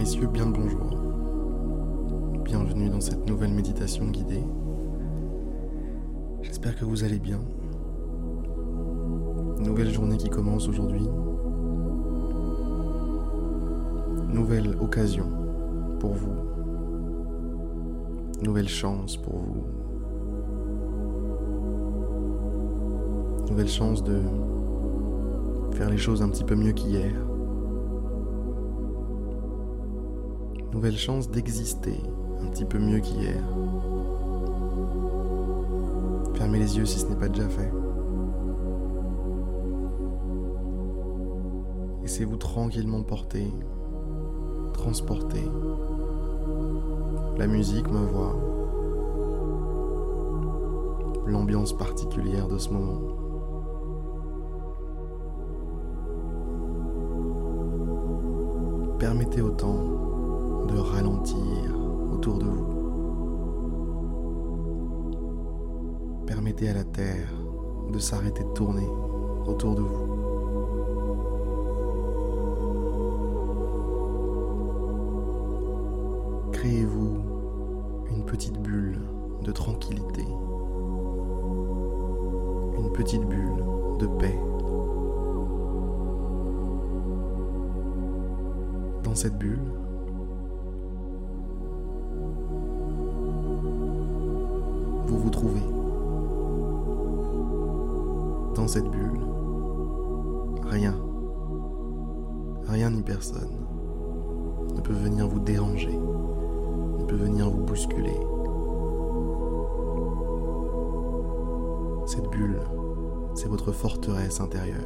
messieurs, bien le bonjour. Bienvenue dans cette nouvelle méditation guidée. J'espère que vous allez bien. Nouvelle journée qui commence aujourd'hui. Nouvelle occasion pour vous. Nouvelle chance pour vous. Nouvelle chance de faire les choses un petit peu mieux qu'hier. Nouvelle chance d'exister un petit peu mieux qu'hier. Fermez les yeux si ce n'est pas déjà fait. Laissez-vous tranquillement porter, transporter. La musique, ma voix, l'ambiance particulière de ce moment. Permettez au temps de ralentir autour de vous. Permettez à la Terre de s'arrêter de tourner autour de vous. Créez-vous une petite bulle de tranquillité, une petite bulle de paix. Dans cette bulle, vous vous trouvez. Dans cette bulle, rien, rien ni personne ne peut venir vous déranger, ne peut venir vous bousculer. Cette bulle, c'est votre forteresse intérieure.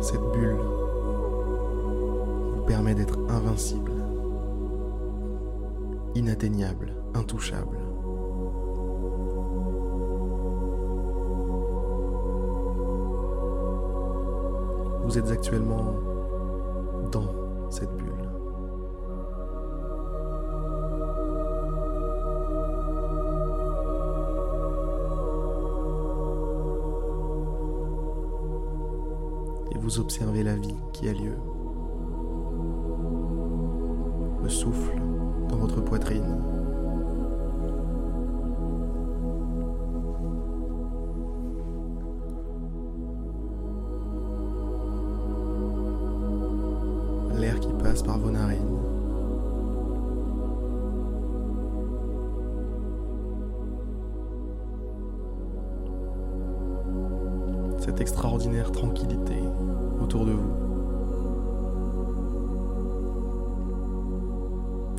Cette bulle vous permet d'être invincible, inatteignable, intouchable. Vous êtes actuellement dans cette bulle. Et vous observez la vie qui a lieu. Le souffle dans votre poitrine. L'air qui passe par vos narines. Cette extraordinaire tranquillité autour de vous.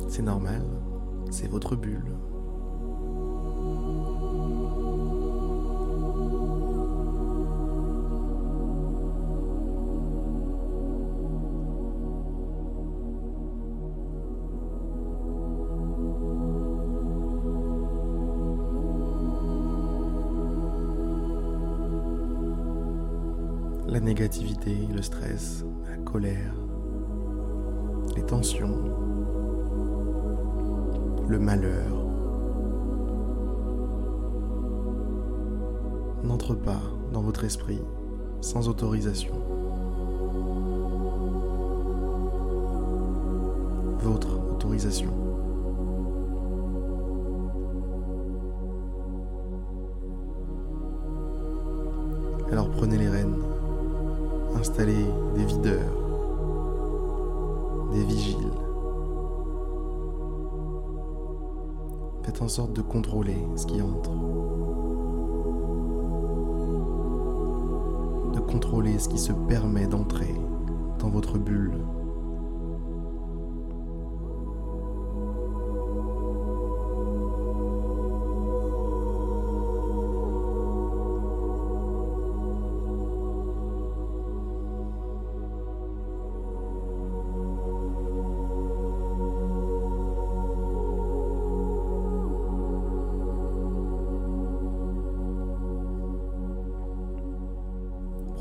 C'est normal, c'est votre bulle. La négativité, le stress, la colère, les tensions, le malheur n'entre pas dans votre esprit sans autorisation. Votre autorisation. Alors prenez les rênes, installez des videurs, des vigiles. En sorte de contrôler ce qui entre. De contrôler ce qui se permet d'entrer dans votre bulle.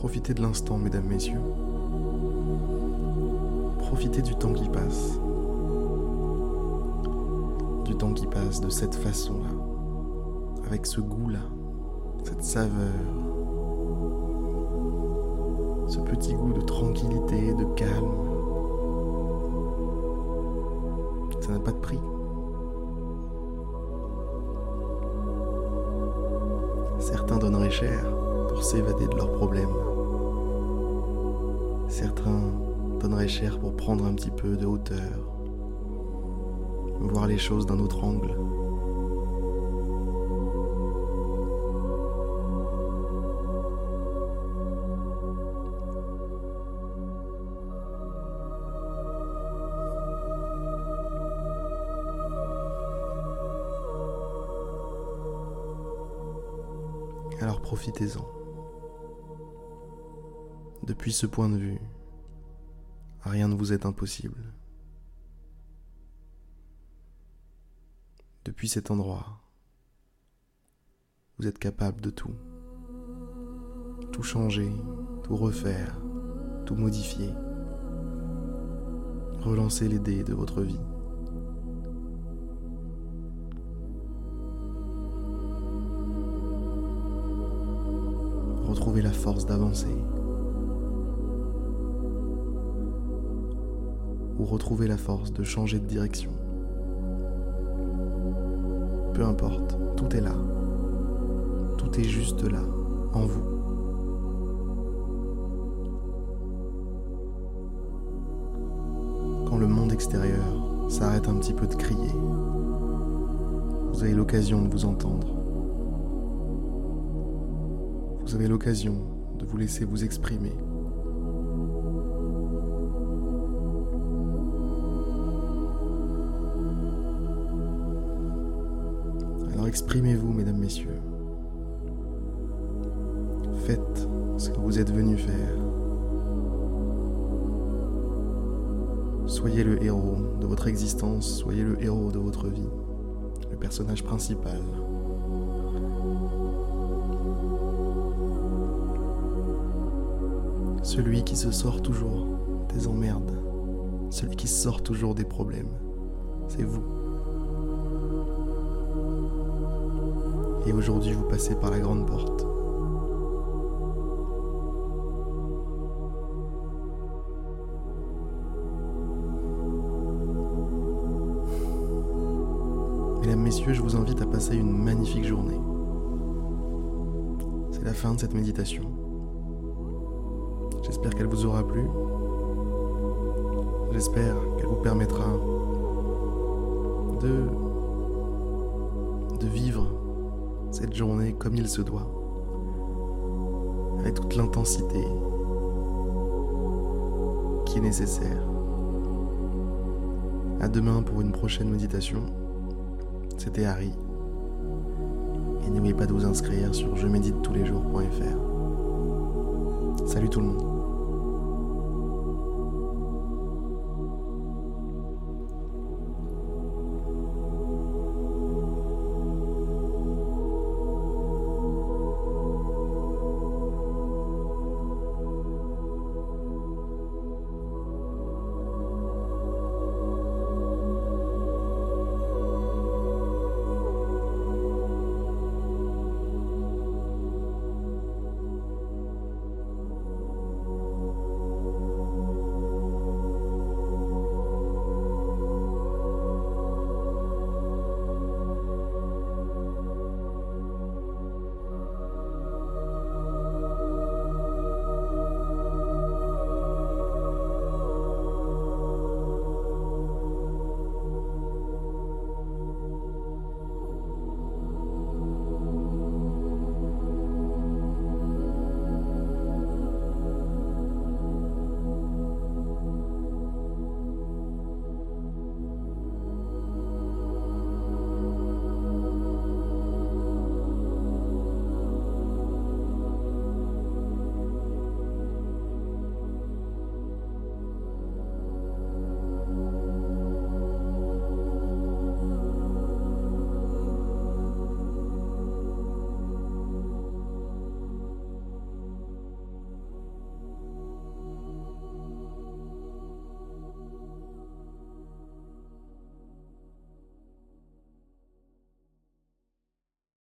Profitez de l'instant, mesdames, messieurs. Profitez du temps qui passe. Du temps qui passe de cette façon-là. Avec ce goût-là. Cette saveur. ce petit goût de tranquillité, de calme. Ça n'a pas de prix. Certains donneraient cher pour s'évader de leurs problèmes. Certains donneraient cher pour prendre un petit peu de hauteur, voir les choses d'un autre angle. Alors profitez-en. Depuis ce point de vue, rien ne vous est impossible. Depuis cet endroit, vous êtes capable de tout. Tout changer, tout refaire, tout modifier. Relancer les dés de votre vie. Retrouvez la force d'avancer. Ou retrouver la force de changer de direction. Peu importe, tout est là. Tout est juste là, en vous. Quand le monde extérieur s'arrête un petit peu de crier, vous avez l'occasion de vous entendre. Vous avez l'occasion de vous laisser vous exprimer. Exprimez-vous, mesdames, messieurs. Faites ce que vous êtes venu faire. Soyez le héros de votre existence, soyez le héros de votre vie, le personnage principal. Celui qui se sort toujours des emmerdes, celui qui sort toujours des problèmes, c'est vous. Et aujourd'hui, vous passez par la grande porte. Mesdames, Messieurs, je vous invite à passer une magnifique journée. C'est la fin de cette méditation. J'espère qu'elle vous aura plu. J'espère qu'elle vous permettra de, de vivre cette journée comme il se doit, avec toute l'intensité qui est nécessaire. À demain pour une prochaine méditation. C'était Harry. Et n'oubliez pas de vous inscrire sur je médite tous les jours.fr. Salut tout le monde.